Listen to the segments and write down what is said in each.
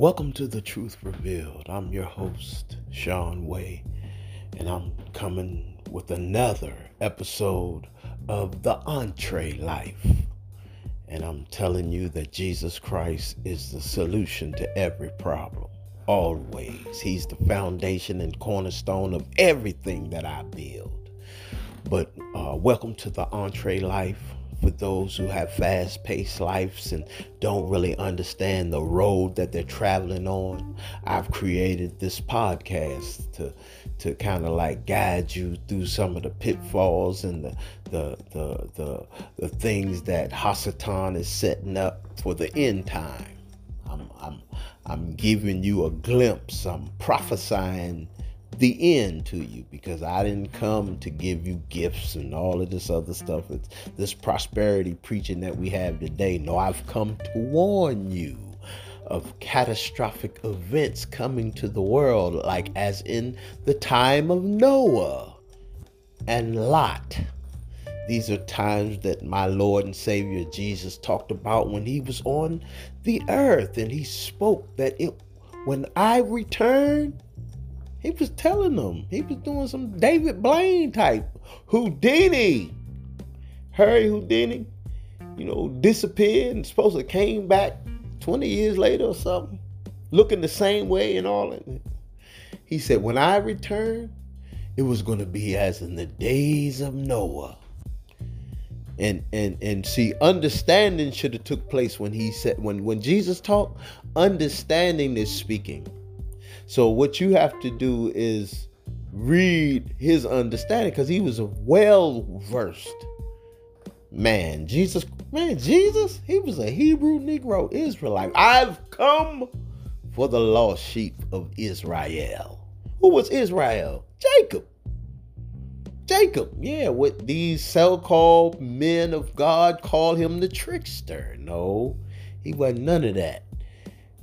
Welcome to the Truth Revealed. I'm your host, Sean Way, and I'm coming with another episode of The Entree Life. And I'm telling you that Jesus Christ is the solution to every problem. Always. He's the foundation and cornerstone of everything that I build. But uh, welcome to the Entree Life for those who have fast paced lives and don't really understand the road that they're traveling on. I've created this podcast to to kind of like guide you through some of the pitfalls and the the the the, the things that Hasatan is setting up for the end time. I'm I'm I'm giving you a glimpse. I'm prophesying the end to you because I didn't come to give you gifts and all of this other stuff. It's this prosperity preaching that we have today. No, I've come to warn you of catastrophic events coming to the world, like as in the time of Noah and Lot. These are times that my Lord and Savior Jesus talked about when he was on the earth and he spoke that it when I return, he was telling them. He was doing some David Blaine type Houdini. Harry Houdini, you know, disappeared and supposed to came back 20 years later or something, looking the same way and all. He said, when I return, it was going to be as in the days of Noah. And and and see, understanding should have took place when he said when when Jesus talked. Understanding is speaking. So what you have to do is read his understanding because he was a well versed man. Jesus, man, Jesus, he was a Hebrew Negro Israelite. I've come for the lost sheep of Israel. Who was Israel? Jacob. Jacob, yeah, what these so called men of God call him the trickster. No, he wasn't none of that.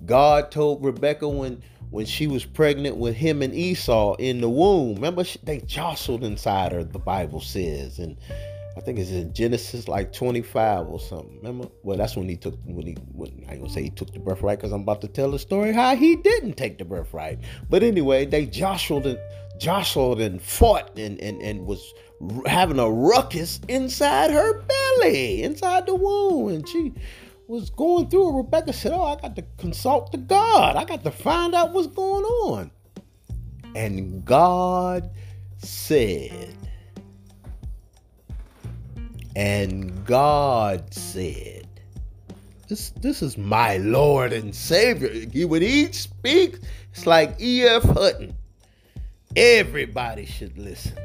God told Rebecca when when she was pregnant with him and Esau in the womb. Remember, they jostled inside her, the Bible says. And I think it's in Genesis like 25 or something. Remember? Well, that's when he took, when he, when, I ain't gonna say he took the birthright because I'm about to tell the story how he didn't take the birthright. But anyway, they jostled and jostled and fought and, and, and was having a ruckus inside her belly, inside the womb. And she, was going through it, Rebecca said, Oh, I got to consult the God. I got to find out what's going on. And God said, and God said, this, this is my Lord and Savior. When he speaks, it's like E.F. Hutton. Everybody should listen.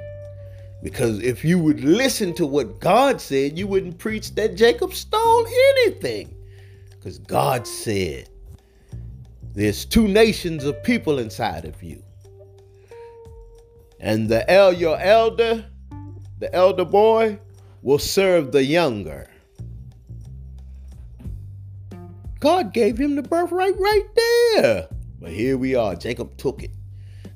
Because if you would listen to what God said, you wouldn't preach that Jacob stole anything. Because God said, there's two nations of people inside of you. And the el your elder, the elder boy, will serve the younger. God gave him the birthright right there. But here we are. Jacob took it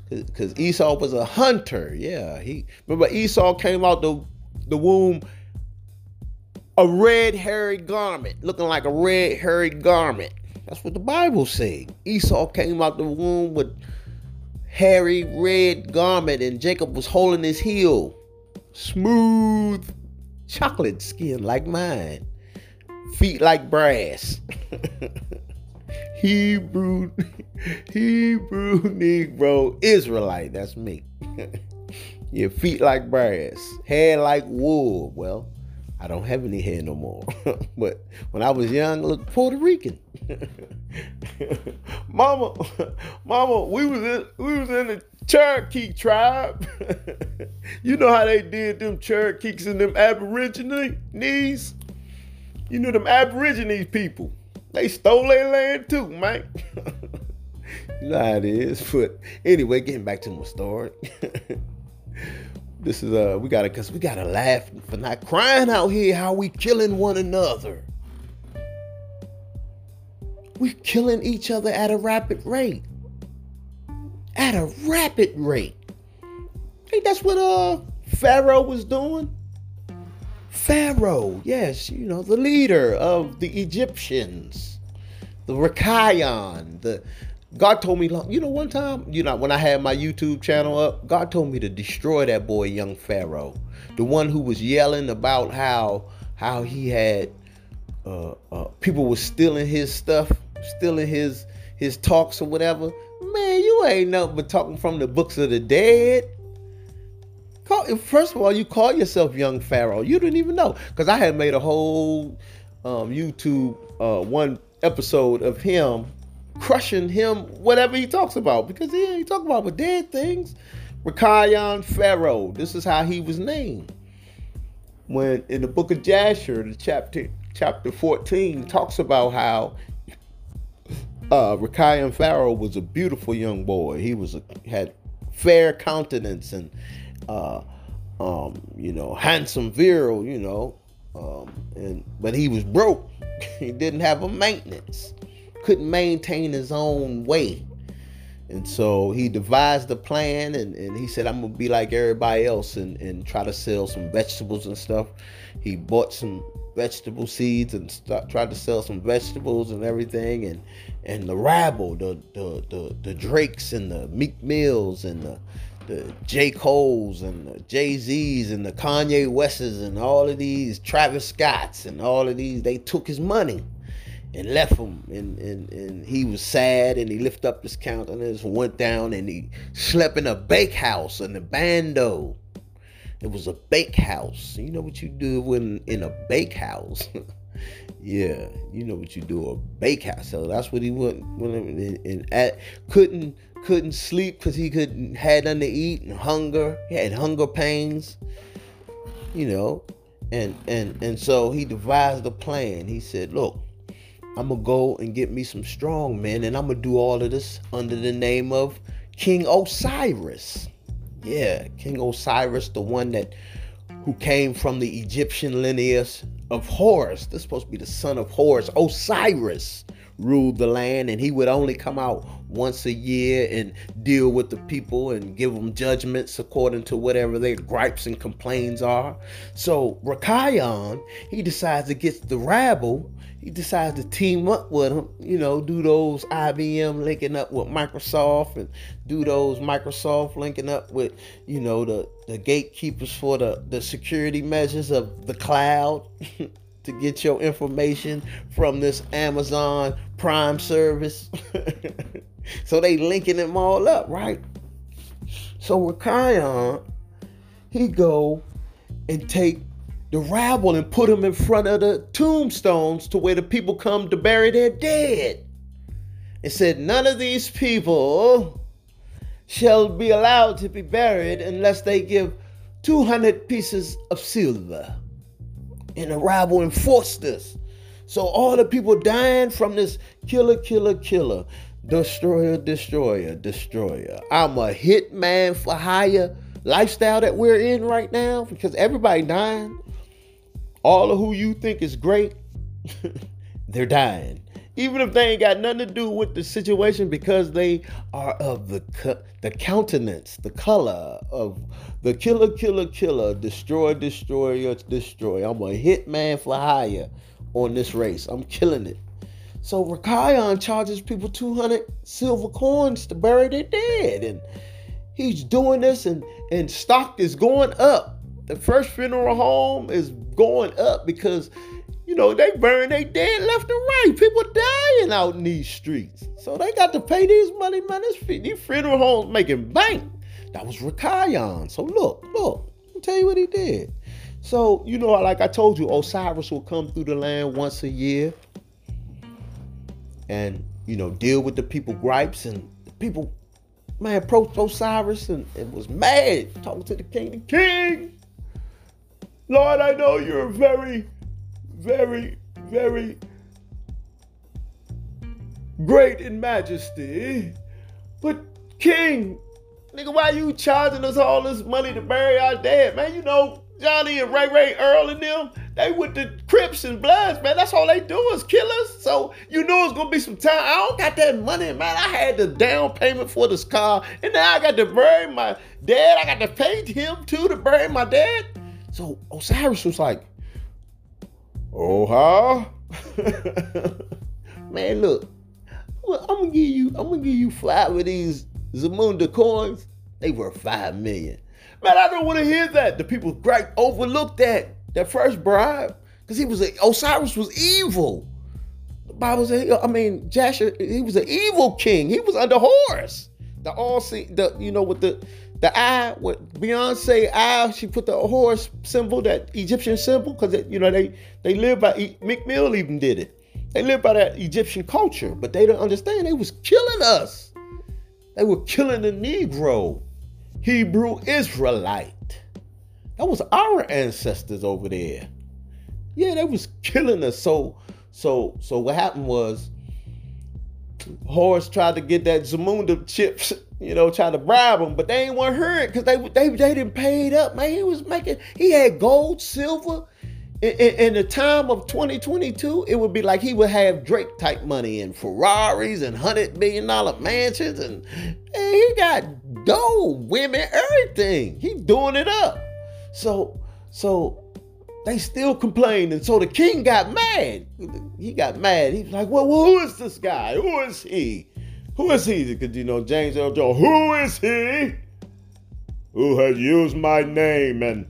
because Esau was a hunter. Yeah, he remember Esau came out the the womb a red hairy garment, looking like a red hairy garment. That's what the Bible says. Esau came out the womb with hairy red garment, and Jacob was holding his heel, smooth chocolate skin like mine, feet like brass. Hebrew, Hebrew Negro Israelite. That's me. Your feet like brass, hair like wool. Well, I don't have any hair no more. but when I was young, I looked Puerto Rican. mama, mama, we was in we was in the Cherokee tribe. you know how they did them Cherokees and them Aborigines? You know them Aborigines people. They stole their land too, man. It is. But anyway, getting back to my story. this is uh we gotta cause we gotta laugh for not crying out here how we killing one another. We're killing each other at a rapid rate. At a rapid rate. Hey, that's what uh Pharaoh was doing. Pharaoh, yes, you know, the leader of the Egyptians. the Rikayon, the God told me, you know, one time, you know, when I had my YouTube channel up, God told me to destroy that boy, young Pharaoh, the one who was yelling about how how he had uh, uh, people was stealing his stuff, stealing his his talks or whatever. Man, you ain't nothing but talking from the books of the dead. Call, first of all, you call yourself young Pharaoh. You didn't even know because I had made a whole um, YouTube uh, one episode of him crushing him, whatever he talks about, because he, he talk about with dead things. Rikayon Pharaoh. This is how he was named. When in the book of Jasher, the chapter chapter 14 talks about how uh Pharaoh was a beautiful young boy. He was a, had fair countenance and uh um you know handsome virile, you know. Um and but he was broke. he didn't have a maintenance couldn't maintain his own way. And so he devised a plan and, and he said, I'm gonna be like everybody else and, and try to sell some vegetables and stuff. He bought some vegetable seeds and tried to sell some vegetables and everything and and the rabble, the the the, the Drakes and the Meek Mills and the the J. Cole's and the Jay Z's and the Kanye West's and all of these Travis Scott's and all of these, they took his money and left him. And, and, and he was sad and he lifted up his countenance and went down and he slept in a bakehouse in the bando. It was a bakehouse. You know what you do when in a bakehouse? Yeah you know what you do a bakehouse. So that's what he went when and, and at couldn't couldn't sleep because he couldn't had nothing to eat and hunger. He had hunger pains you know. And and and so he devised a plan. He said look I'm gonna go and get me some strong men, and I'm gonna do all of this under the name of King Osiris. Yeah, King Osiris, the one that who came from the Egyptian lineage of Horus. This is supposed to be the son of Horus, Osiris ruled the land and he would only come out once a year and deal with the people and give them judgments according to whatever their gripes and complaints are. So Rikayon, he decides to get the rabble. He decides to team up with them, you know, do those IBM linking up with Microsoft and do those Microsoft linking up with, you know, the, the gatekeepers for the, the security measures of the cloud. to get your information from this Amazon Prime service. so they linking them all up, right? So with Kion, he go and take the rabble and put them in front of the tombstones to where the people come to bury their dead. And said, none of these people shall be allowed to be buried unless they give 200 pieces of silver and the rabble enforced this. So all the people dying from this killer, killer, killer, destroyer, destroyer, destroyer. I'm a hitman for hire lifestyle that we're in right now because everybody dying. All of who you think is great, they're dying even if they ain't got nothing to do with the situation because they are of the the countenance, the color of the killer, killer, killer, destroy, destroy, destroy. I'm a hitman for hire on this race. I'm killing it. So Rikayon charges people 200 silver coins to bury their dead, and he's doing this, and and stock is going up. The first funeral home is going up because you know, they burn they dead left and right. People dying out in these streets. So they got to pay these money, man. These funeral homes making bank. That was Rikayon. So look, look, I'll tell you what he did. So, you know, like I told you, Osiris will come through the land once a year and, you know, deal with the people gripes and the people, man, approached Osiris and, and was mad, talking to the king. The king, Lord, I know you're very very, very great in majesty. But King, nigga, why you charging us all this money to bury our dead? Man, you know, Johnny and Ray Ray Earl and them, they with the Crips and Bloods, man. That's all they do is kill us. So you know it's gonna be some time. I don't got that money, man. I had the down payment for this car, and now I got to bury my dad. I got to pay him too to bury my dad. So Osiris was like, Oh, huh? Man, look, well, I'm gonna give you, I'm gonna give you five of these Zamunda coins. They were five million. Man, I don't want to hear that. The people great overlooked that that first bribe because he was a, Osiris was evil. The Bible says, I mean, Jasher, he was an evil king. He was under Horus. The all see the you know with the the eye, with Beyonce eye, she put the Horus symbol, that Egyptian symbol, because you know they they live by Meek Mill even did it. They live by that Egyptian culture, but they don't understand. They was killing us. They were killing the Negro, Hebrew Israelite. That was our ancestors over there. Yeah, they was killing us. So, so, so what happened was Horus tried to get that Zamunda chips, you know, trying to bribe him, but they ain't want to hear it because they, they they didn't pay it up, man. He was making, he had gold, silver. In, in, the time of 2022, it would be like he would have Drake type money and Ferraris and hundred million dollar mansions, and, and he got gold, women, everything. He doing it up. So, so they still complained. And so the king got mad. He got mad. He's like, well, who is this guy? Who is he? Who is he? Because, you know, James Earl Jones, who is he who has used my name and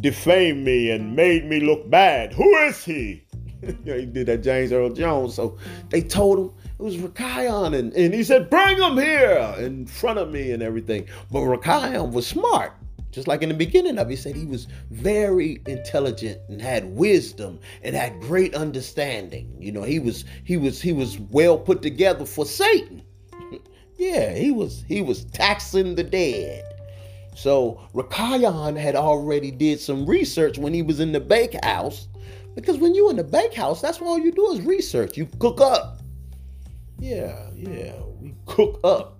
defamed me and made me look bad? Who is he? he did that James Earl Jones. So they told him it was Rakayan. And, and he said, bring him here in front of me and everything. But Rakayan was smart. Just like in the beginning of it, he said he was very intelligent and had wisdom and had great understanding. You know, he was he was he was well put together for Satan. yeah, he was he was taxing the dead. So Rakayan had already did some research when he was in the bakehouse. Because when you in the bakehouse, that's all you do is research. You cook up. Yeah, yeah, we cook up.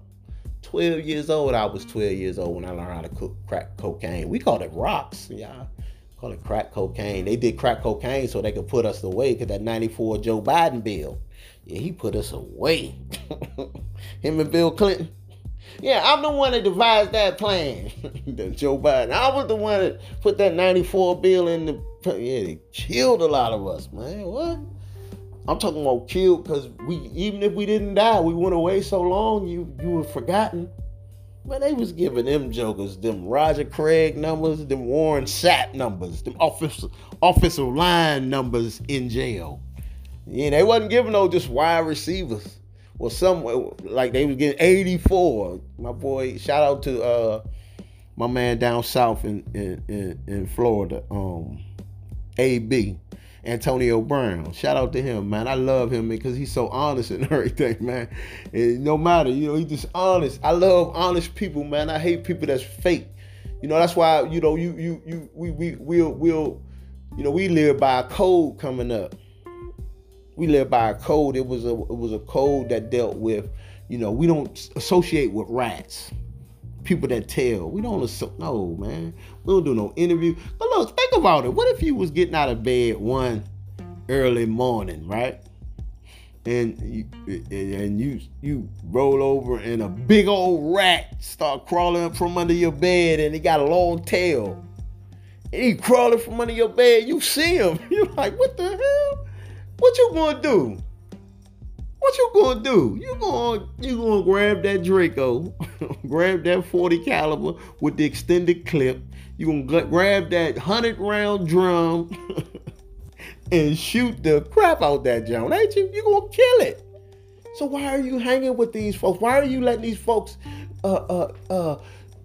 12 years old. I was 12 years old when I learned how to cook crack cocaine. We called it rocks. Yeah. Call it crack cocaine. They did crack cocaine so they could put us away because that 94 Joe Biden bill. Yeah, he put us away. Him and Bill Clinton. Yeah, I'm the one that devised that plan. Joe Biden. I was the one that put that 94 bill in the. Yeah, they killed a lot of us, man. What? I'm talking about killed because we even if we didn't die, we went away so long you you were forgotten. But they was giving them jokers them Roger Craig numbers, them Warren Sapp numbers, them offensive offensive line numbers in jail. Yeah, they wasn't giving no just wide receivers. Well, some like they was getting 84. My boy, shout out to uh my man down south in in, in, in Florida, um, AB. Antonio Brown. Shout out to him, man. I love him because he's so honest and everything, man. And no matter, you know, he's just honest. I love honest people, man. I hate people that's fake. You know, that's why, you know, you you you we we we'll we'll you know, we live by a code coming up. We live by a code. It was a it was a code that dealt with, you know, we don't associate with rats people that tell. We don't assume. No, man. We don't do no interview. But look, think about it. What if you was getting out of bed one early morning, right? And you and you you roll over and a big old rat start crawling from under your bed and he got a long tail. And he crawling from under your bed. You see him. You're like, what the hell? What you gonna do? What you gonna do? You gonna you gonna grab that Draco, grab that 40 caliber with the extended clip. You gonna grab that hundred round drum and shoot the crap out that John, ain't you? You gonna kill it. So why are you hanging with these folks? Why are you letting these folks uh uh uh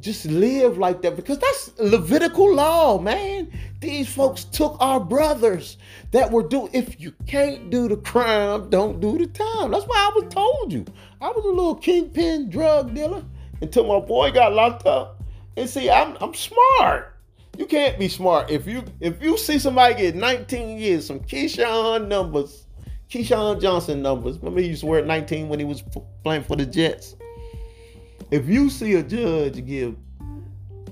just live like that because that's Levitical law, man. These folks took our brothers that were doing. If you can't do the crime, don't do the time. That's why I was told you. I was a little kingpin drug dealer until my boy got locked up. And see, I'm I'm smart. You can't be smart if you if you see somebody get 19 years, some Keyshawn numbers, Keyshawn Johnson numbers. Remember he used to wear 19 when he was playing for the Jets if you see a judge give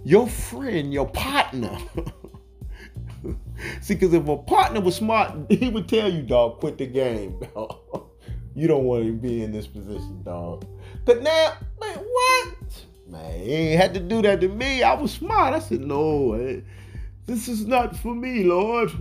your friend, your partner, see, because if a partner was smart, he would tell you, dog, quit the game, dog. You don't want to be in this position, dog. But now, man, what? Man, he ain't had to do that to me. I was smart. I said, no, this is not for me, Lord.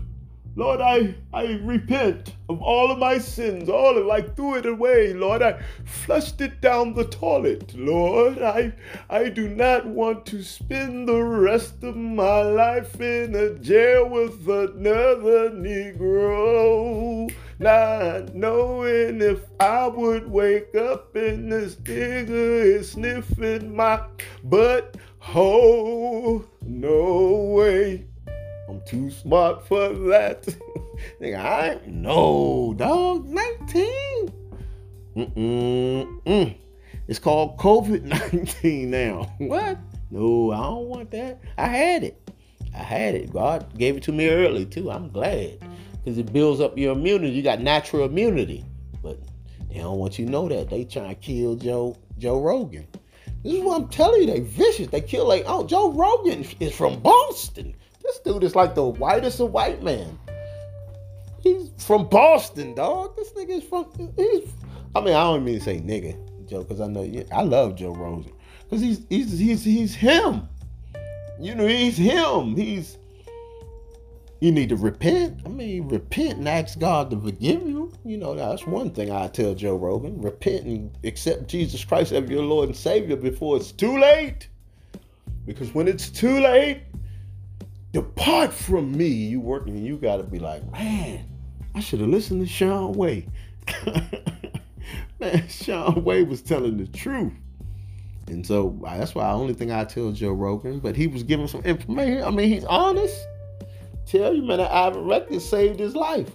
Lord, I, I repent of all of my sins, all of I threw it away, Lord. I flushed it down the toilet, Lord. I I do not want to spend the rest of my life in a jail with another Negro. Not knowing if I would wake up and this nigga is sniffing my butt. Oh, no way. I'm too smart for that. Nigga, I ain't no dog. 19. Mm-mm-mm. It's called COVID 19 now. What? No, I don't want that. I had it. I had it. God gave it to me early too. I'm glad. Because it builds up your immunity. You got natural immunity. But they don't want you to know that. They trying to kill Joe Joe Rogan. This is what I'm telling you. They vicious. They kill like, oh, Joe Rogan is from Boston. This dude is like the whitest of white man. He's from Boston, dog. This nigga is from. He's. I mean, I don't mean to say nigga, Joe, because I know I love Joe Rogan, because he's he's he's he's him. You know, he's him. He's. You need to repent. I mean, repent and ask God to forgive you. You know, that's one thing I tell Joe Rogan. Repent and accept Jesus Christ as your Lord and Savior before it's too late. Because when it's too late, depart from me, you working, and you got to be like, man, I should have listened to Shaun Way. man, Shaun Way was telling the truth. And so that's why the only thing I tell Joe Rogan, but he was giving some information. I mean, he's honest. Tell you, man, that ivermectin saved his life.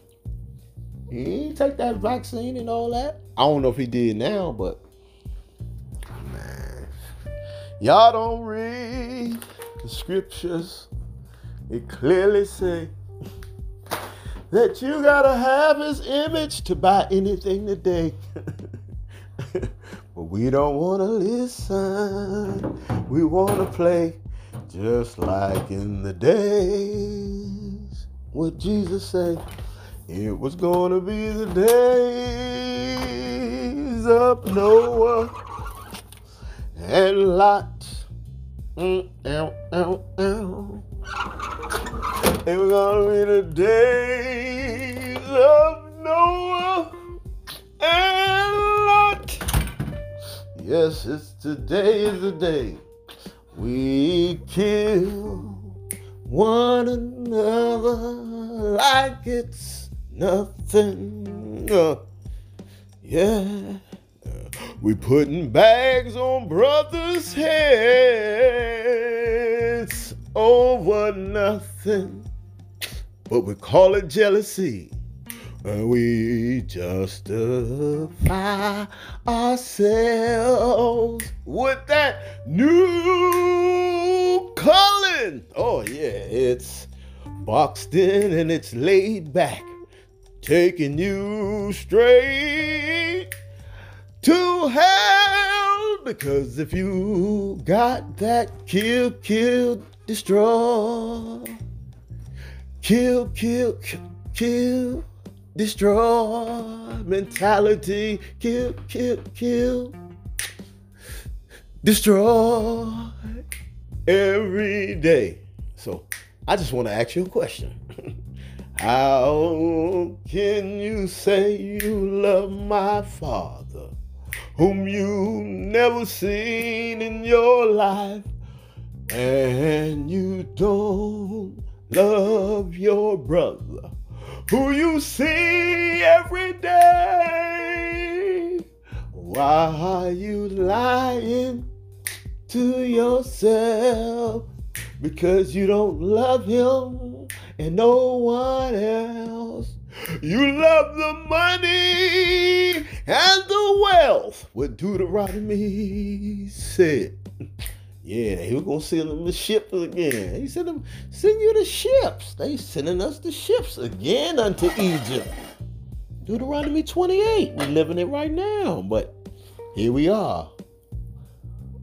He didn't take that vaccine and all that. I don't know if he did now, but man, y'all don't read the scriptures it clearly say that you gotta have his image to buy anything today. but we don't wanna listen. We wanna play just like in the days. What Jesus said, it was gonna be the days of Noah and Lot. Mm, ow, ow, ow. It was gonna be the days of Noah and Lot. Yes, it's today is the day we kill one another like it's nothing. Uh, yeah. We putting bags on brothers' heads over nothing, but we call it jealousy. And we justify ourselves with that new calling. Oh, yeah, it's boxed in and it's laid back, taking you straight to hell. Because if you got that kill, kill, destroy. Kill, kill, kill, destroy mentality. Kill, kill, kill, destroy every day. So I just want to ask you a question. How can you say you love my father, whom you've never seen in your life? and you don't love your brother who you see every day. Why are you lying to yourself? Because you don't love him and no one else. You love the money and the wealth. What Deuteronomy said. Yeah, he was gonna send them the ships again. He sent them, send you the ships. They sending us the ships again unto Egypt. Deuteronomy 28. We're living it right now. But here we are.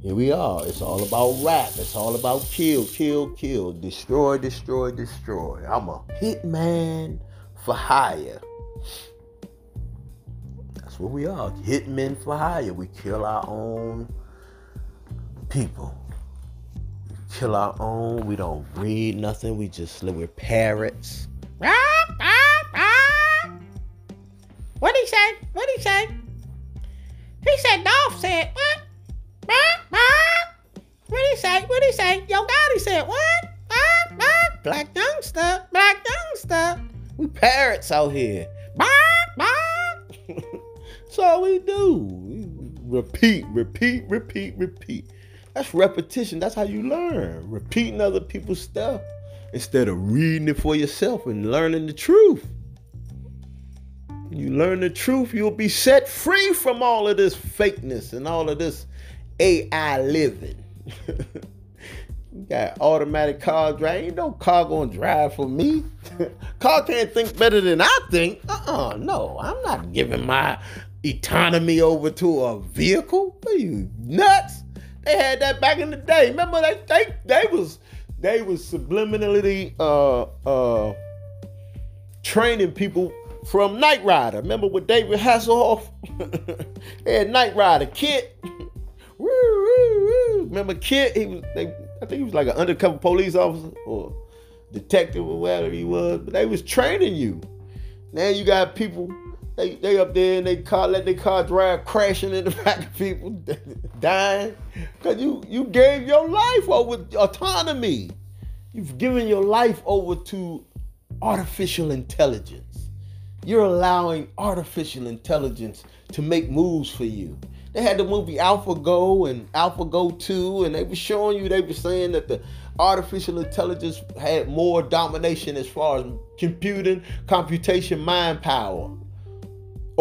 Here we are. It's all about rap. It's all about kill, kill, kill, destroy, destroy, destroy. I'm a hitman for hire. That's what we are. Hitmen for hire. We kill our own people kill our own. We don't read nothing. We just live with parrots. What'd he say? What he say? He said Dolph said what? What he say? What he say? Yo Gotti said what? Black youngster, black youngster. We parrots out here. All we do. Repeat, repeat, repeat, repeat. That's repetition. That's how you learn. Repeating other people's stuff instead of reading it for yourself and learning the truth. You learn the truth, you'll be set free from all of this fakeness and all of this AI living. you got automatic car drive. Ain't no car gonna drive for me. car can't think better than I think. Uh-uh, no. I'm not giving my autonomy over to a vehicle. Are you nuts? They had that back in the day. Remember they they they was they was subliminally uh uh training people from Knight Rider. Remember with David Hasselhoff? they had Knight Rider KITT. Remember KITT? He was they, I think he was like an undercover police officer or detective or whatever he was, but they was training you. Now you got people they, they up there and they car let their car drive crashing in the back of people dying because you you gave your life over autonomy. You've given your life over to artificial intelligence. You're allowing artificial intelligence to make moves for you. They had the movie AlphaGo and AlphaGo 2, and they were showing you, they were saying that the artificial intelligence had more domination as far as computing, computation, mind power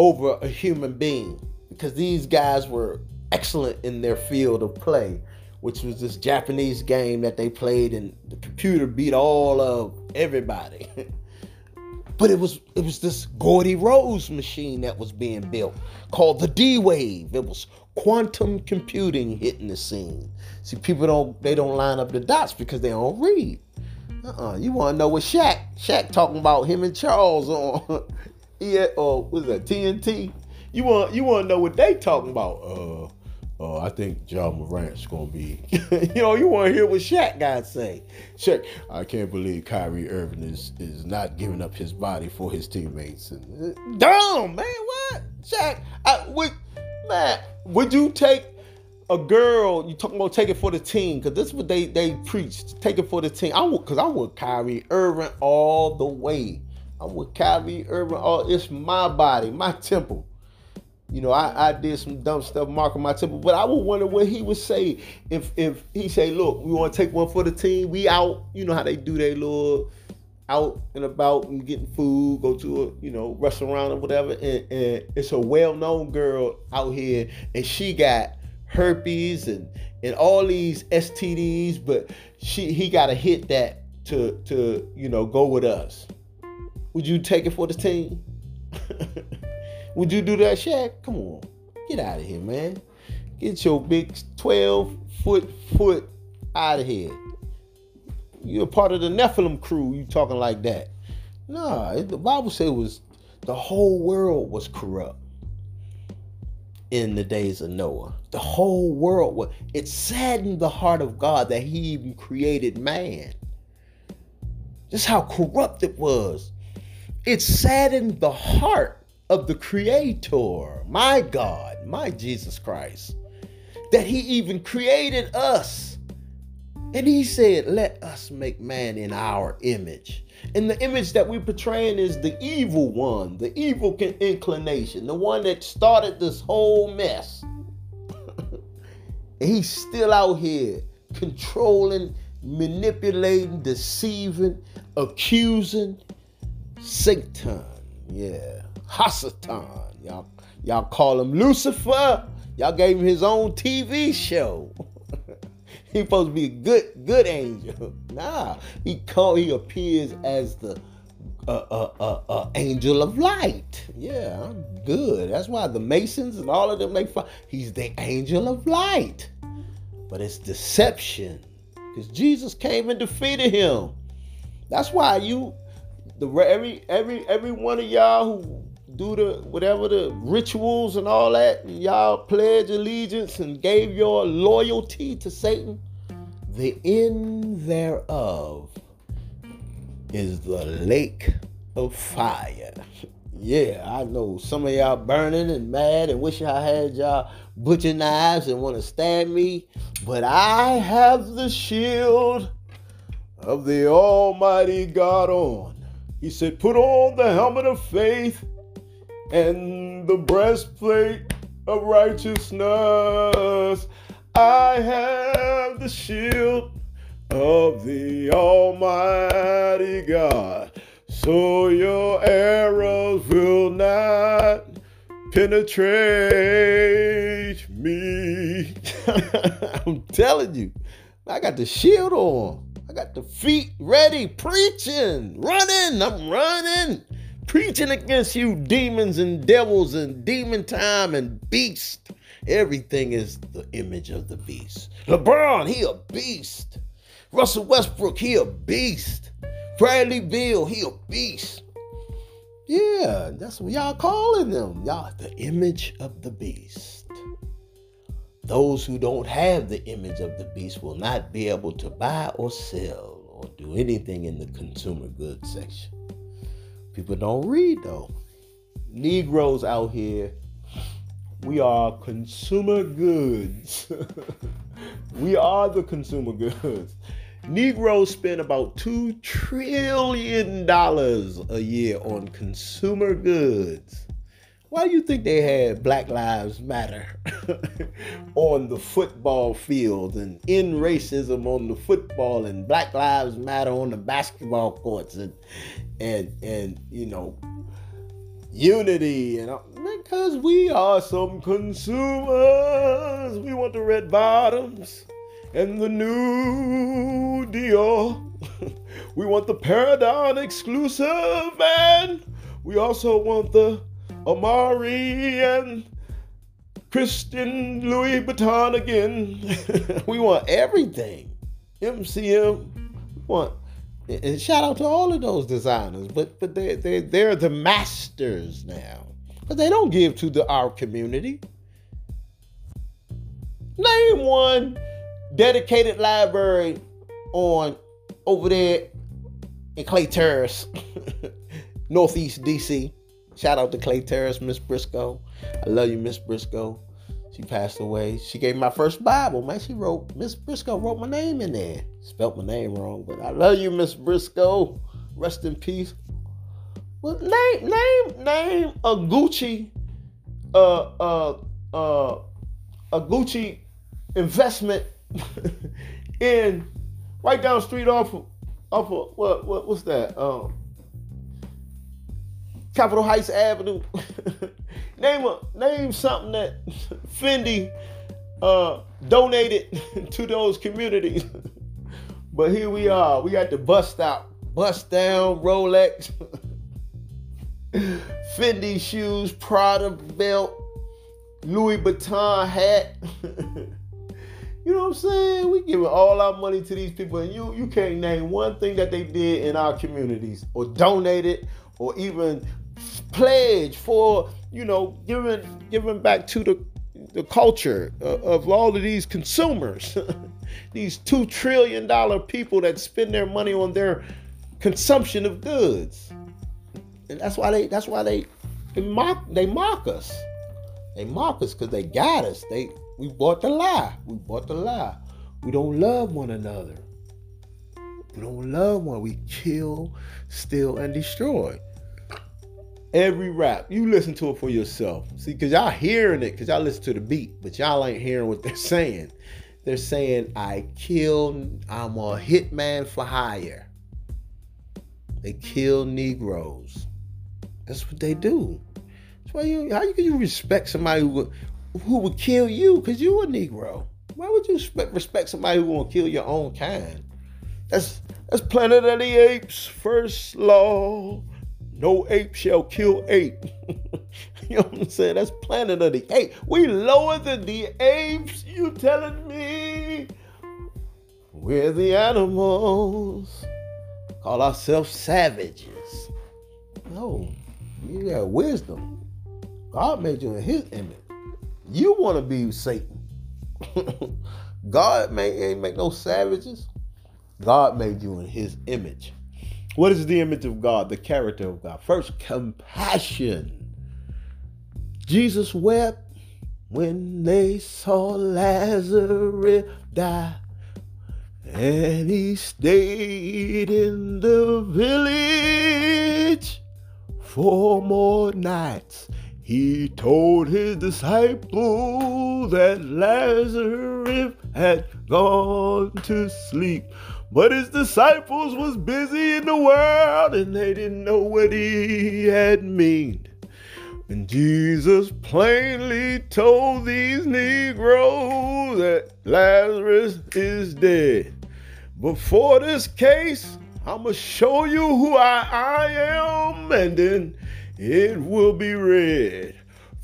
over a human being because these guys were excellent in their field of play, which was this Japanese game that they played, and the computer beat all of everybody. but it was it was this Geordie Rose machine that was being built called the D Wave. It was quantum computing hitting the scene. See, people don't they don't line up the dots because they don't read. Uh-uh. You want to know what Shaq Shaq talking about him and Charles on yeah, or was that TNT? You want you want to know what they talking about? Uh, uh, I think Ja Morant's gonna be. you know, you want to hear what Shaq guys say. Shaq, I can't believe Kyrie Irving is is not giving up his body for his teammates. And, uh, dumb man, what? Shaq, I, would man, would you take a girl? You talking about take it for the team? Because this is what they they preached. Take it for the team. I would, cause I want Kyrie Irving all the way. I'm with Kyrie Irving. Oh, it's my body, my temple. You know, I, I did some dumb stuff marking my temple, but I would wonder what he would say if if he say, look, we want to take one for the team. We out. You know how they do their little out and about and getting food, go to a you know restaurant or whatever, and, and it's a well-known girl out here, and she got herpes and and all these STDs, but she he got to hit that to to you know go with us. Would you take it for the team? Would you do that, Shaq? Come on. Get out of here, man. Get your big 12 foot foot out of here. You're part of the Nephilim crew. You talking like that. Nah, the Bible it was the whole world was corrupt in the days of Noah. The whole world was it saddened the heart of God that he even created man. Just how corrupt it was. It saddened the heart of the Creator, my God, my Jesus Christ, that He even created us. And He said, Let us make man in our image. And the image that we're portraying is the evil one, the evil inclination, the one that started this whole mess. and he's still out here controlling, manipulating, deceiving, accusing, Satan, yeah, Hasatan. Y'all, y'all call him Lucifer. Y'all gave him his own TV show. he supposed to be a good, good angel. Nah, he call he appears as the uh, uh, uh, uh, angel of light. Yeah, I'm good. That's why the Masons and all of them make fun. He's the angel of light. But it's deception. Because Jesus came and defeated him. That's why you the every every every one of y'all who do the whatever the rituals and all that, and y'all pledge allegiance and gave your loyalty to Satan, the end thereof is the lake of fire. Yeah, I know some of y'all burning and mad and wish I had y'all butcher knives and want to stab me, but I have the shield of the Almighty God on. He said, Put on the helmet of faith and the breastplate of righteousness. I have the shield of the Almighty God, so your arrows will not penetrate me. I'm telling you, I got the shield on. I got the feet ready, preaching, running. I'm running, preaching against you demons and devils and demon time and beast. Everything is the image of the beast. LeBron, he a beast. Russell Westbrook, he a beast. Bradley Beal, he a beast. Yeah, that's what y'all calling them. Y'all, the image of the beast. Those who don't have the image of the beast will not be able to buy or sell or do anything in the consumer goods section. People don't read though. Negroes out here, we are consumer goods. we are the consumer goods. Negroes spend about $2 trillion a year on consumer goods. Why do you think they had Black Lives Matter on the football field and in racism on the football and Black Lives Matter on the basketball courts and and and you know unity and because we are some consumers. We want the red bottoms and the new Dior. we want the Paragon exclusive and we also want the Amiri and Christian Louis Vuitton again. we want everything. MCM. We want and shout out to all of those designers, but but they they they're the masters now. But they don't give to the our community. Name one dedicated library on over there in Clay Terrace, Northeast DC. Shout out to Clay Terrace, Miss Briscoe. I love you, Miss Briscoe. She passed away. She gave me my first Bible, man. She wrote, Miss Briscoe wrote my name in there. Spelt my name wrong, but I love you, Miss Briscoe. Rest in peace. Well, name, name, name a Gucci, uh, uh, uh, a Gucci investment in right down street off of, off of what, what what's that? Um, Capitol Heights Avenue. name a name something that Fendi uh, donated to those communities. but here we are. We got the bust out, bust down Rolex, Fendi shoes, Prada belt, Louis Vuitton hat. you know what I'm saying? We giving all our money to these people, and you you can't name one thing that they did in our communities or donated or even pledge for you know giving giving back to the the culture of all of these consumers these two trillion dollar people that spend their money on their consumption of goods. And that's why they that's why they, they mock they mock us. They mock us because they got us. They we bought the lie. We bought the lie. We don't love one another. We don't love one. We kill steal and destroy Every rap, you listen to it for yourself. See, because y'all hearing it, because y'all listen to the beat, but y'all ain't hearing what they're saying. They're saying, I kill, I'm a hitman for hire. They kill Negroes. That's what they do. That's why you, how can you respect somebody who would, who would kill you because you a Negro? Why would you respect, respect somebody who won't kill your own kind? That's that's Planet of the Apes first law. No ape shall kill ape. you know what I'm saying? That's Planet of the Apes. We lower than the apes. You telling me? We're the animals. Call ourselves savages. No, you got wisdom. God made you in his image. You want to be Satan. God ain't make no savages. God made you in his image. What is the image of God, the character of God? First, compassion. Jesus wept when they saw Lazarus die. And he stayed in the village four more nights. He told his disciples that Lazarus had gone to sleep. But his disciples was busy in the world and they didn't know what he had mean. And Jesus plainly told these Negroes that Lazarus is dead. Before this case, I'm going to show you who I, I am, and then it will be read.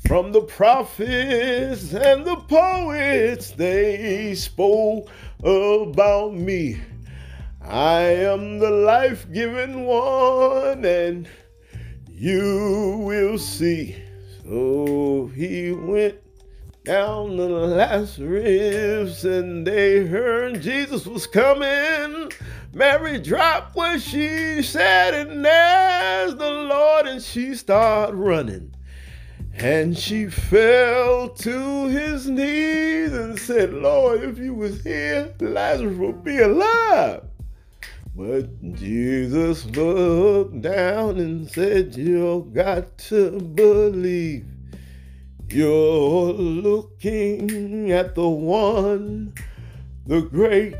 From the prophets and the poets, they spoke about me. I am the life giving one, and you will see. So he went down the last Lazarus, and they heard Jesus was coming. Mary dropped what she said, and there's the Lord, and she started running. And she fell to his knees and said, Lord, if you was here, Lazarus would be alive. But Jesus looked down and said, You got to believe. You're looking at the one, the great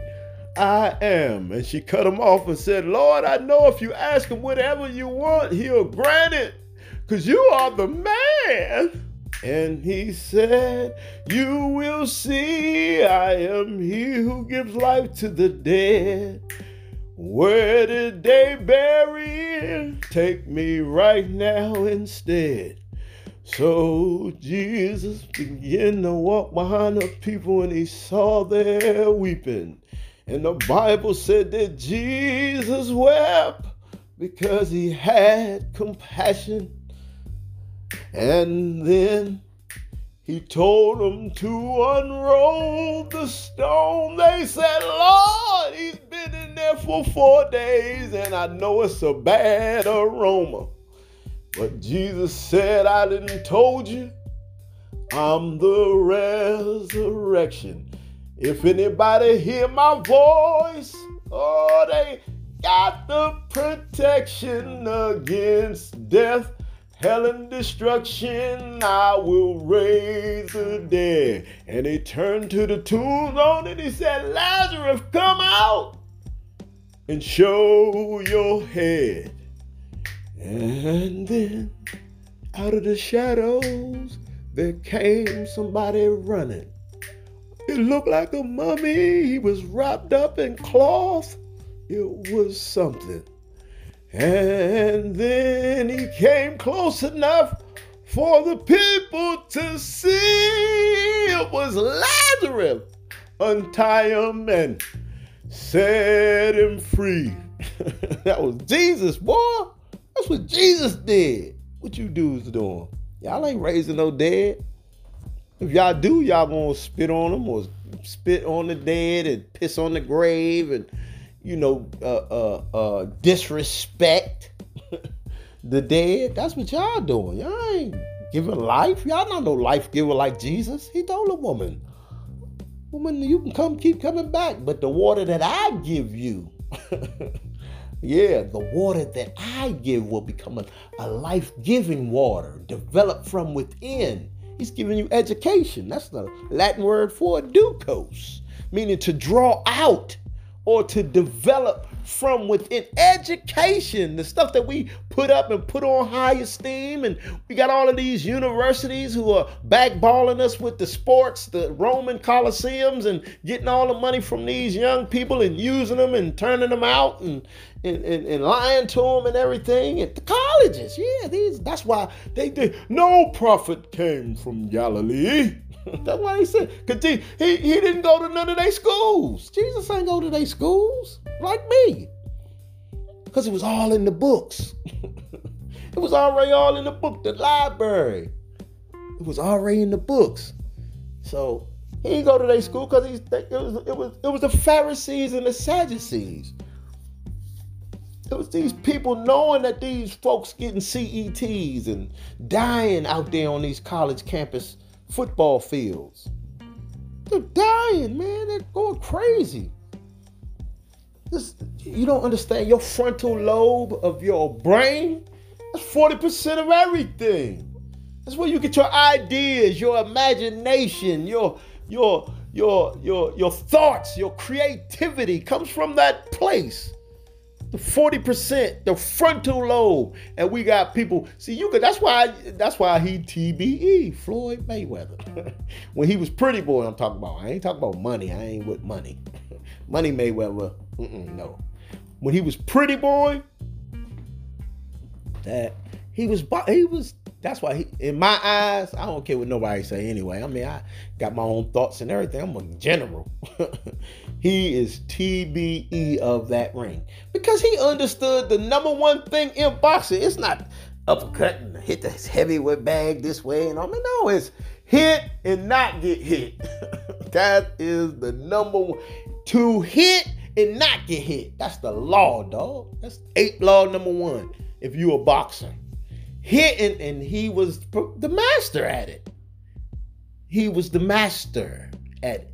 I am. And she cut him off and said, Lord, I know if you ask him whatever you want, he'll grant it, because you are the man. And he said, You will see I am he who gives life to the dead. Where did they bury him? Take me right now instead. So Jesus began to walk behind the people and he saw their weeping. And the Bible said that Jesus wept because he had compassion. And then he told them to unroll the stone. They said, Lord, he's there for four days, and I know it's a bad aroma. But Jesus said, I didn't told you. I'm the resurrection. If anybody hear my voice, oh, they got the protection against death hell and destruction, I will raise the dead. And he turned to the tomb on it. He said, Lazarus, come out and show your head. And then out of the shadows, there came somebody running. It looked like a mummy. He was wrapped up in cloth. It was something. And then he came close enough for the people to see it was Lazarus. Untie him and set him free. that was Jesus, boy. That's what Jesus did. What you dudes doing? Y'all ain't raising no dead. If y'all do, y'all gonna spit on them or spit on the dead and piss on the grave and you know, uh, uh, uh, disrespect the dead. That's what y'all doing. Y'all ain't giving life. Y'all not no life giver like Jesus. He told a woman, woman, you can come, keep coming back, but the water that I give you, yeah, the water that I give will become a, a life-giving water, developed from within. He's giving you education. That's the Latin word for ducos, meaning to draw out or to develop from within education, the stuff that we put up and put on high esteem. And we got all of these universities who are backballing us with the sports, the Roman Colosseums, and getting all the money from these young people and using them and turning them out and, and, and, and lying to them and everything. At the colleges, yeah, these that's why they did. No prophet came from Galilee. That's why he said, he, he, he didn't go to none of their schools. Jesus ain't go to their schools like me. Because it was all in the books. it was already all in the book, the library. It was already in the books. So he didn't go to their school because it was, it was it was the Pharisees and the Sadducees. It was these people knowing that these folks getting CETs and dying out there on these college campus football fields. They're dying, man. They're going crazy. This, you don't understand. Your frontal lobe of your brain, that's 40% of everything. That's where you get your ideas, your imagination, your your your your your thoughts, your creativity comes from that place. The 40%, the frontal lobe. And we got people, see, you could that's why that's why he TBE, Floyd Mayweather. when he was pretty boy, I'm talking about. I ain't talking about money. I ain't with money. money Mayweather, no. When he was pretty boy, that he was he was that's why he, in my eyes, I don't care what nobody say anyway. I mean, I got my own thoughts and everything. I'm a general. he is TBE of that ring because he understood the number one thing in boxing. It's not uppercut and hit the heavyweight bag this way and I mean, no, it's hit and not get hit. that is the number one. To hit and not get hit. That's the law, dog. That's eight law number one. If you a boxer hitting, and he was the master at it. He was the master at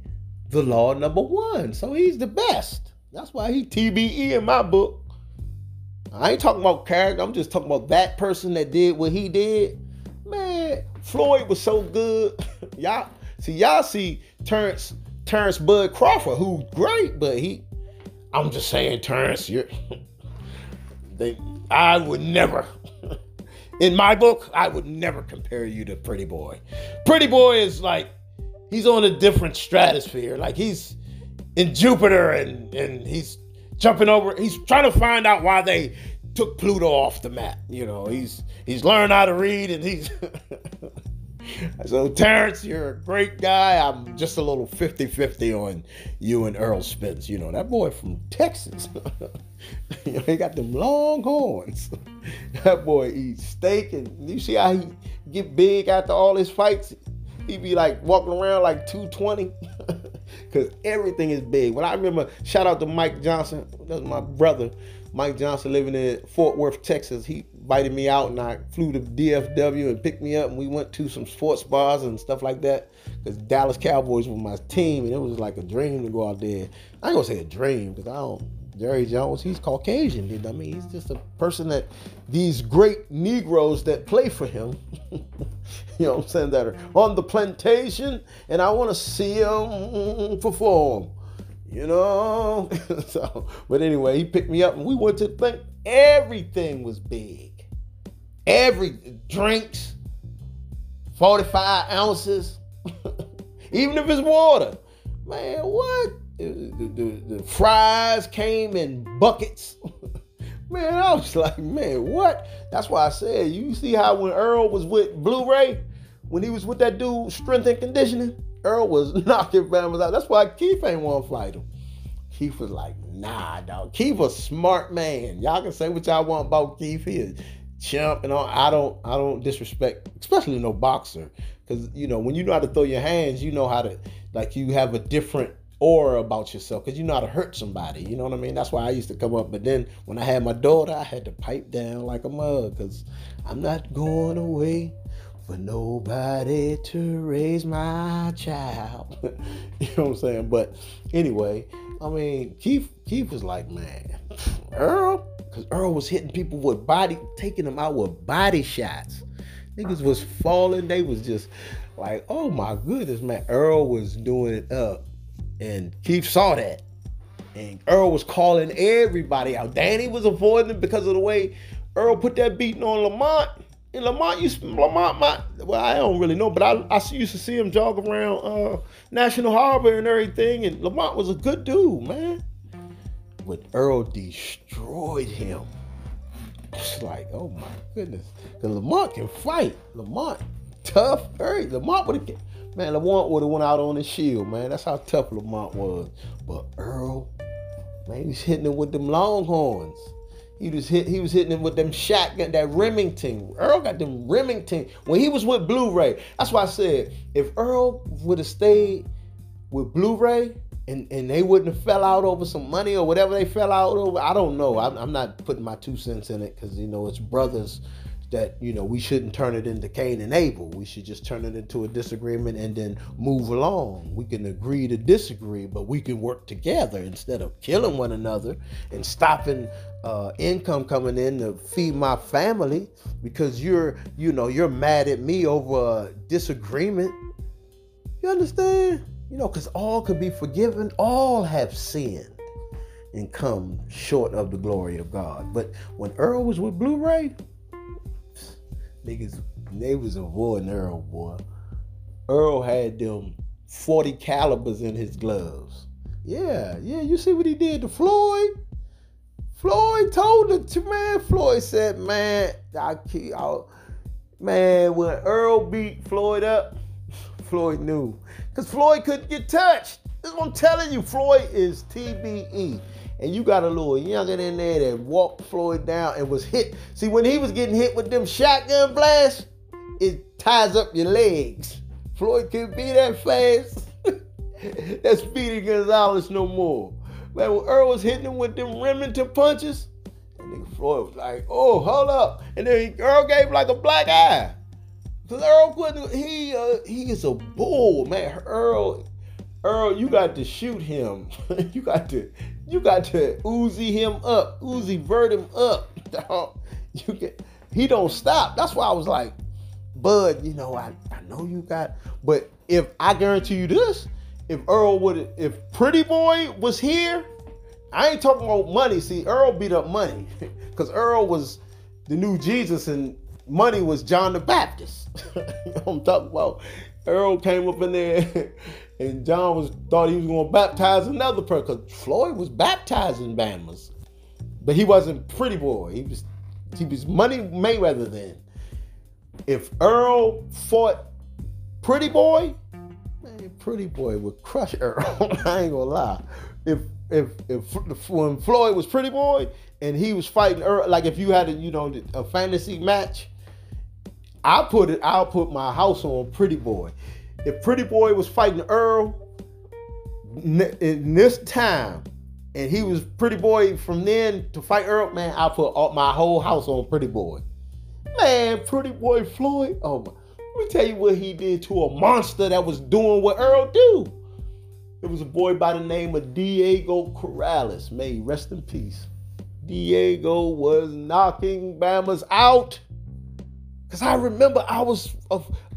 the law number one. So he's the best. That's why he TBE in my book. I ain't talking about character. I'm just talking about that person that did what he did. Man, Floyd was so good. y'all see, y'all see Terence Terence Bud Crawford, who's great, but he. I'm just saying, Terence, you're. they, I would never in my book, I would never compare you to Pretty Boy. Pretty Boy is like he's on a different stratosphere. Like he's in Jupiter and and he's jumping over. He's trying to find out why they took Pluto off the map. You know, he's he's learned how to read and he's so Terence, you're a great guy. I'm just a little 50-50 on you and Earl Spence. You know, that boy from Texas. you know, he got them long horns. that boy eats steak and you see how he get big after all his fights? He be like walking around like 220. Cause everything is big. But I remember, shout out to Mike Johnson. That's my brother. Mike Johnson living in Fort Worth, Texas. He invited me out and I flew to DFW and picked me up and we went to some sports bars and stuff like that. Because Dallas Cowboys were my team and it was like a dream to go out there. I ain't gonna say a dream because I don't Jerry Jones, he's Caucasian. I mean, he's just a person that these great Negroes that play for him, you know what I'm saying, that are on the plantation, and I want to see them perform, you know? so, but anyway, he picked me up and we went to the thing. Everything was big. Every drinks, 45 ounces, even if it's water. Man, what? The, the, the fries came in buckets. man, I was like, man, what? That's why I said, you see how when Earl was with Blu ray, when he was with that dude, strength and conditioning, Earl was knocking families out. That's why Keith ain't want to fight him. Keith was like, nah, dog. Keith a smart man. Y'all can say what y'all want about Keith. He is chump and all. I don't, I don't disrespect, especially no boxer, because you know when you know how to throw your hands, you know how to like you have a different aura about yourself because you know how to hurt somebody. You know what I mean? That's why I used to come up. But then when I had my daughter, I had to pipe down like a mug because I'm not going away for nobody to raise my child. you know what I'm saying? But anyway, I mean, Keith, Keith was like, man, Earl, because Earl was hitting people with body, taking them out with body shots. Niggas was falling. They was just like, oh my goodness, man. Earl was doing it up. And Keith saw that. And Earl was calling everybody out. Danny was avoiding it because of the way Earl put that beating on Lamont. And Lamont used to, Lamont, my, well, I don't really know, but I, I used to see him jog around uh, National Harbor and everything. And Lamont was a good dude, man. But Earl destroyed him. It's like, oh my goodness. Because Lamont can fight. Lamont, tough. Hey, Lamont would have Man, Lamont would have went out on his shield, man. That's how tough Lamont was. But Earl, man, he was hitting him with them longhorns. He was hit. He was hitting him with them shotgun, that Remington. Earl got them Remington when he was with Blu-ray. That's why I said if Earl would have stayed with Blu-ray and and they wouldn't have fell out over some money or whatever they fell out over. I don't know. I'm, I'm not putting my two cents in it because you know it's brothers that you know we shouldn't turn it into Cain and Abel. We should just turn it into a disagreement and then move along. We can agree to disagree, but we can work together instead of killing one another and stopping uh, income coming in to feed my family because you're you know you're mad at me over a disagreement. You understand? You know, because all could be forgiven. All have sinned and come short of the glory of God. But when Earl was with Blu-ray, niggas, they was avoiding Earl, boy. Earl had them 40 calibers in his gloves. Yeah, yeah, you see what he did to Floyd? Floyd told the to man. Floyd said, man, I keep out. Man, when Earl beat Floyd up, Floyd knew. Because Floyd couldn't get touched. This is what I'm telling you. Floyd is TBE and you got a little younger in there that walked Floyd down and was hit. See, when he was getting hit with them shotgun blasts, it ties up your legs. Floyd can't be that fast. That's Speedy Gonzales no more. Man, when Earl was hitting him with them Remington punches, and nigga Floyd was like, oh, hold up. And then Earl gave like a black eye. Cause Earl couldn't, he uh, he is a bull, man. Earl, Earl, you got to shoot him. you got to you got to Uzi him up, Uzi vert him up. you get he don't stop. That's why I was like, Bud, you know, I, I know you got, but if I guarantee you this, if Earl would if Pretty Boy was here, I ain't talking about money. See, Earl beat up money. Because Earl was the new Jesus and money was John the Baptist. you know I'm talking about. Earl came up in there and John was thought he was going to baptize another person because Floyd was baptizing Bama's, but he wasn't Pretty Boy. He was he was Money Mayweather then. If Earl fought Pretty Boy, man, Pretty Boy would crush Earl. I ain't gonna lie. If if if when Floyd was Pretty Boy and he was fighting Earl, like if you had a you know a fantasy match, I put it. I'll put my house on Pretty Boy if Pretty Boy was fighting Earl in this time, and he was Pretty Boy from then to fight Earl, man, I put all, my whole house on Pretty Boy. Man, Pretty Boy Floyd, oh my. Let me tell you what he did to a monster that was doing what Earl do. It was a boy by the name of Diego Corrales. May rest in peace. Diego was knocking Bama's out. Cause I remember I was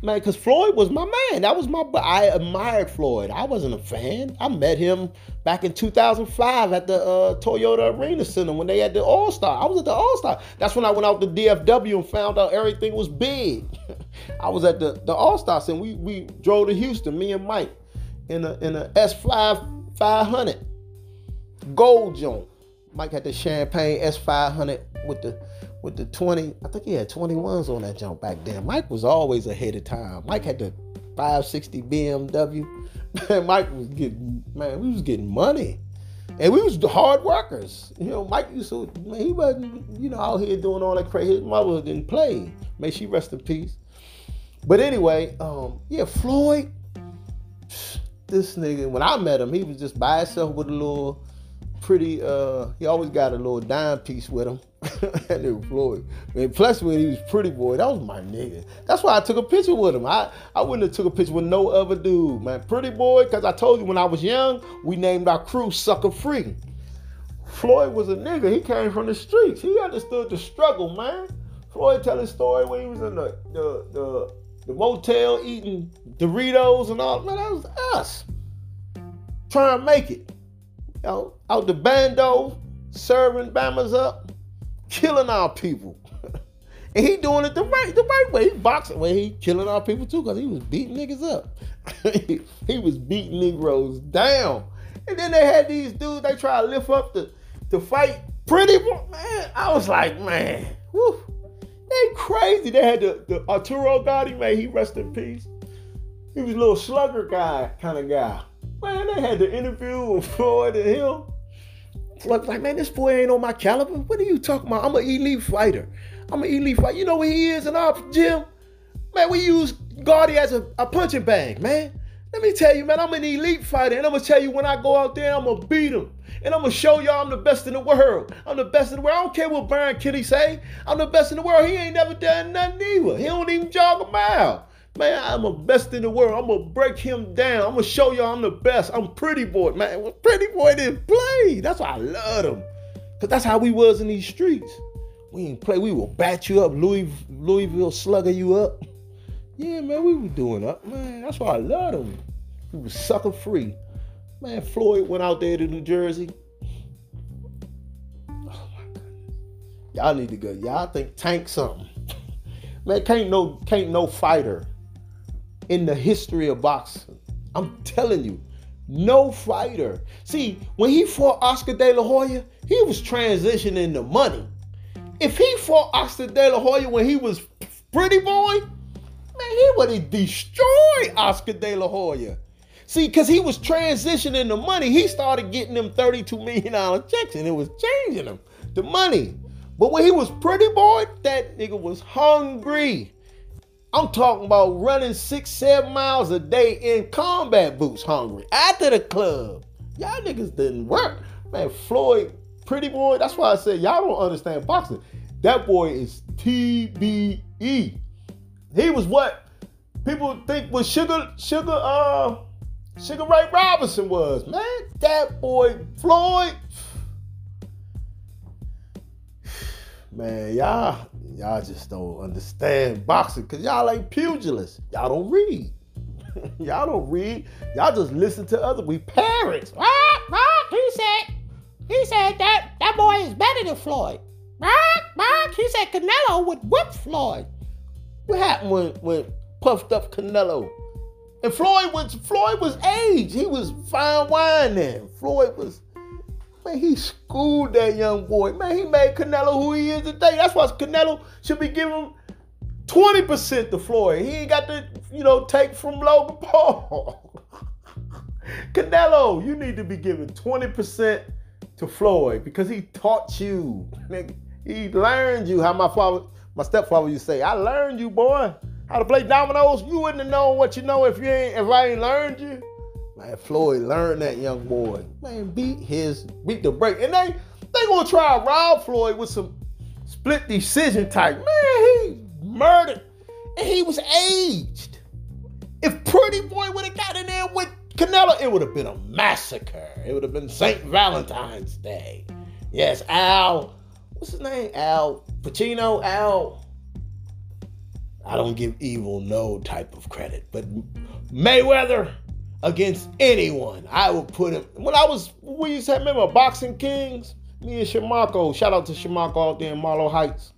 man, cause Floyd was my man. That was my. I admired Floyd. I wasn't a fan. I met him back in 2005 at the uh, Toyota Arena Center when they had the All Star. I was at the All Star. That's when I went out to DFW and found out everything was big. I was at the the All Star Center. We we drove to Houston, me and Mike, in a in a S5 500 gold joint. Mike had the champagne S500 with the with the 20, I think he had 21s on that jump back then. Mike was always ahead of time. Mike had the 560 BMW. Man, Mike was getting, man, we was getting money. And we was hard workers. You know, Mike used to, man, he wasn't, you know, out here doing all that crazy. His mother didn't play. May she rest in peace. But anyway, um, yeah, Floyd, this nigga, when I met him, he was just by himself with a little pretty, uh, he always got a little dime piece with him. that nigga Floyd. And plus when he was pretty boy, that was my nigga. That's why I took a picture with him. I, I wouldn't have took a picture with no other dude, man. Pretty boy, because I told you when I was young, we named our crew Sucker Free. Floyd was a nigga. He came from the streets. He understood the struggle, man. Floyd tell his story when he was in the the the, the motel eating Doritos and all. Man, that was us. Trying to make it out, out the bando, serving Bamas up, killing our people. and he doing it the right, the right way. He boxing way. He killing our people too, because he was beating niggas up. he was beating Negroes down. And then they had these dudes, they try to lift up to, to fight pretty man. I was like, man, they crazy. They had the, the Arturo Gatti, man, he rest in peace. He was a little slugger guy kind of guy. Man, they had the interview with Floyd and him. Like, man, this boy ain't on my caliber. What are you talking about? I'm an elite fighter. I'm an elite fighter. You know where he is in our gym? Man, we use Gatti as a, a punching bag, man. Let me tell you, man, I'm an elite fighter, and I'm gonna tell you when I go out there, I'm gonna beat him. And I'm gonna show y'all I'm the best in the world. I'm the best in the world. I don't care what Brian Kenny say. I'm the best in the world. He ain't never done nothing either. He don't even jog a mile. Man, I'm the best in the world. I'm gonna break him down. I'm gonna show y'all I'm the best. I'm pretty boy, man. Pretty boy didn't play. That's why I love him. Cause that's how we was in these streets. We ain't play. We will bat you up, Louis, Louisville slugger you up. Yeah, man, we were doing up, man. That's why I love him. He was sucker free. Man, Floyd went out there to New Jersey. Oh my goodness. Y'all need to go. Y'all think Tank something. Man, can't no can't no fighter in the history of boxing. I'm telling you, no fighter. See, when he fought Oscar De La Hoya, he was transitioning the money. If he fought Oscar De La Hoya when he was pretty boy, man, he would have destroyed Oscar De La Hoya. See, because he was transitioning the money, he started getting them $32 million checks and it was changing him the money. But when he was pretty boy, that nigga was hungry. I'm talking about running six, seven miles a day in combat boots hungry after the club. Y'all niggas didn't work. Man, Floyd, pretty boy, that's why I said y'all don't understand boxing. That boy is TBE. He was what people think was Sugar, Sugar, uh, Sugar Ray Robinson was, man. That boy Floyd. Man, y'all, y'all just don't understand boxing because y'all ain't pugilists. Y'all don't read. y'all don't read. Y'all just listen to other. We parents. Ah, ah, he said, he said that that boy is better than Floyd. Ah, ah, he said Canelo would whip Floyd. What happened when when puffed up Canelo? And Floyd was Floyd was age. He was fine wine then. Floyd was man, he schooled that young boy. Man, he made Canelo who he is today. That's why Canelo should be giving 20% to Floyd. He ain't got to, you know, take from Logan Paul. Canelo, you need to be giving 20% to Floyd because he taught you. He learned you how my father, my stepfather used to say, I learned you, boy how to play dominoes, you wouldn't have known what you know if you ain't if I ain't learned you. Man, Floyd learned that young boy. Man, beat his beat the break. And they they gonna try to rob Floyd with some split decision type. Man, he murdered. And he was aged. If Pretty Boy would have got in there with Canelo, it would have been a massacre. It would have been St. Valentine's Day. Yes, Al, what's his name? Al Pacino, Al I don't give evil no type of credit. But Mayweather against anyone, I would put him. When I was, we used to have, remember Boxing Kings? Me and Shamako. Shout out to Shamako out there in Marlow Heights.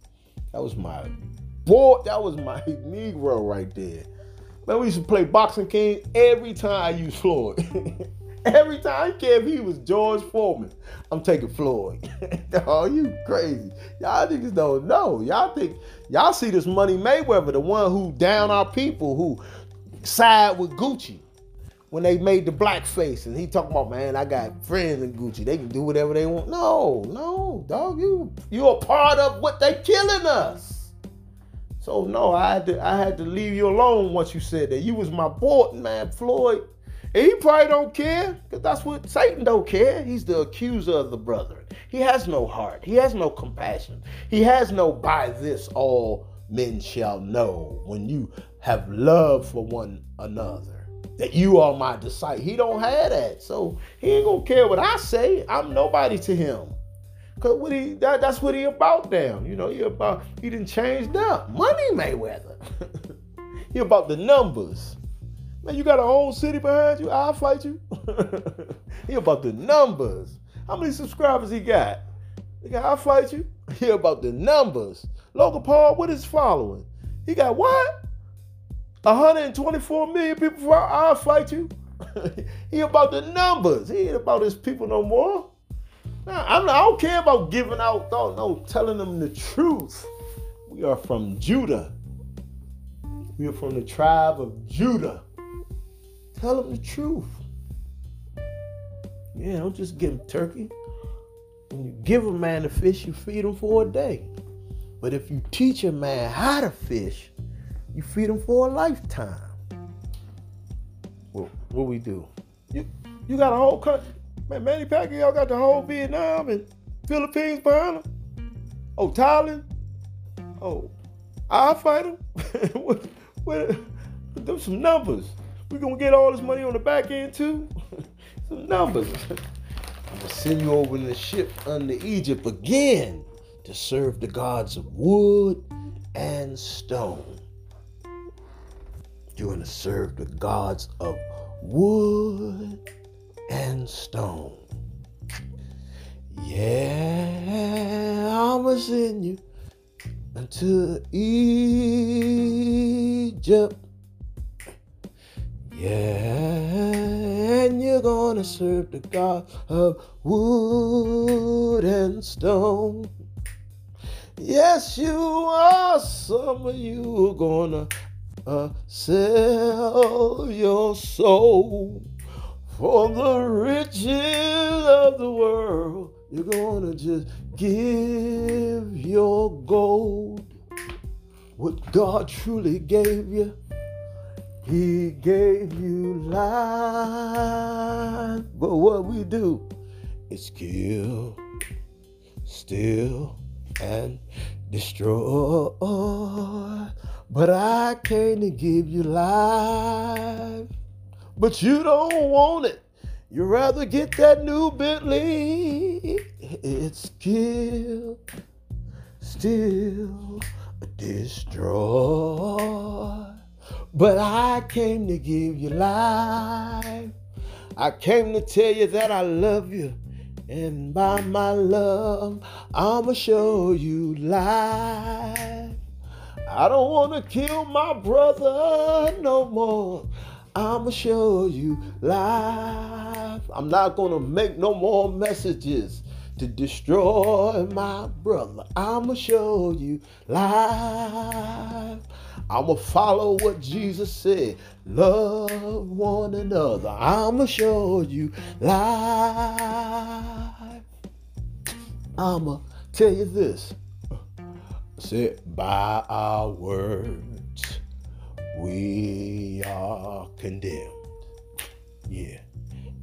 That was my boy. That was my Negro right there. Man, we used to play Boxing King every time I used Floyd. Every time, I care if he was George Foreman, I'm taking Floyd. oh, you crazy. Y'all niggas don't know. Y'all think, y'all see this Money Mayweather, the one who down our people, who side with Gucci when they made the black blackface. And he talking about, man, I got friends in Gucci. They can do whatever they want. No, no, dog. You you a part of what they killing us. So no, I had to I had to leave you alone once you said that. You was my boy, man, Floyd. And he probably don't care, because that's what Satan don't care. He's the accuser of the brethren. He has no heart. He has no compassion. He has no by this all men shall know when you have love for one another. That you are my disciple. He don't have that. So he ain't gonna care what I say. I'm nobody to him. Cause what he that, that's what he about down. You know, he about he didn't change up. Money Mayweather. he about the numbers. Man, you got a whole city behind you. I'll fight you. he about the numbers. How many subscribers he got? Nigga, I'll fight you. He about the numbers. Logan Paul, what is following? He got what? 124 million people. I'll fight you. he about the numbers. He ain't about his people no more. Nah, I'm not, I don't care about giving out, no, no, telling them the truth. We are from Judah. We are from the tribe of Judah. Tell them the truth. Yeah, don't just give them turkey. When you give a man a fish, you feed him for a day. But if you teach a man how to fish, you feed him for a lifetime. what, what we do? You you got a whole country. Man, Manny Pacquiao got the whole Vietnam and Philippines behind him. Oh, Thailand. Oh, I'll fight him. what, what, them some numbers. We gonna get all this money on the back end too. some numbers. I'm gonna send you over in the ship under Egypt again to serve the gods of wood and stone. You're gonna serve the gods of wood and stone. Yeah, I'ma send you into Egypt. Yeah, and you're gonna serve the God of wood and stone. Yes, you are. Some of you are gonna sell your soul for the riches of the world. You're gonna just give your gold. What God truly gave you he gave you life. But what we do is kill, steal, and destroy. But I came to give you life. But you don't want it. You rather get that new Bentley. It's kill, steal, destroy. But I came to give you life. I came to tell you that I love you. And by my love, I'ma show you life. I don't want to kill my brother no more. I'ma show you life. I'm not gonna make no more messages to destroy my brother. I'ma show you life. I'ma follow what Jesus said. Love one another. I'ma show you life. I'ma tell you this. Said by our words we are condemned. Yeah.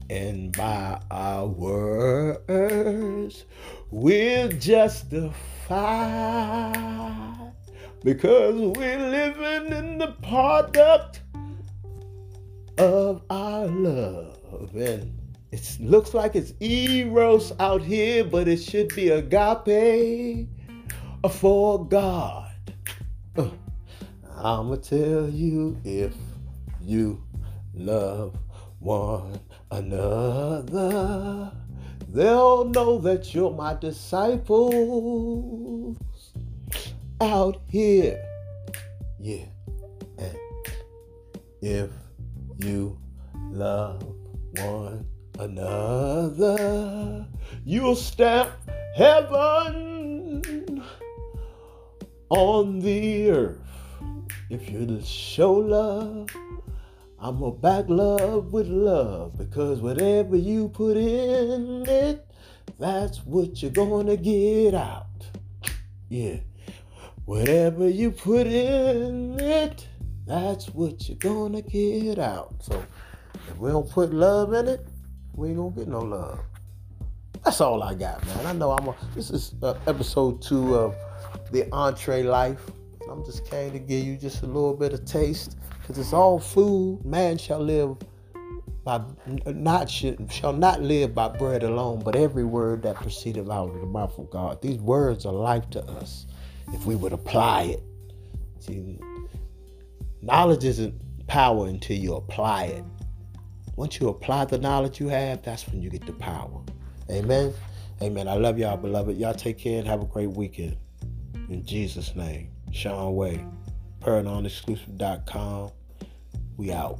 And by our words we're justified because we're living in the product of our love. And it looks like it's eros out here, but it should be agape for God. Uh, I'ma tell you if you love one another, they'll know that you're my disciples out here. Yeah. And if you love one another, you'll stamp heaven on the earth. If you show love, I'm gonna back love with love because whatever you put in it, that's what you're gonna get out. Yeah. Whatever you put in it, that's what you're gonna get out. So if we don't put love in it, we ain't gonna get no love. That's all I got, man. I know I'm a, this is uh, episode two of the entree life. I'm just came to give you just a little bit of taste because it's all food. Man shall live by not shall not live by bread alone, but every word that proceedeth out of the mouth of God. These words are life to us if we would apply it. See, knowledge isn't power until you apply it. Once you apply the knowledge you have, that's when you get the power. Amen. Amen. I love y'all, beloved. Y'all take care and have a great weekend. In Jesus' name. Sean Way. ParanormalExclusive.com. We out.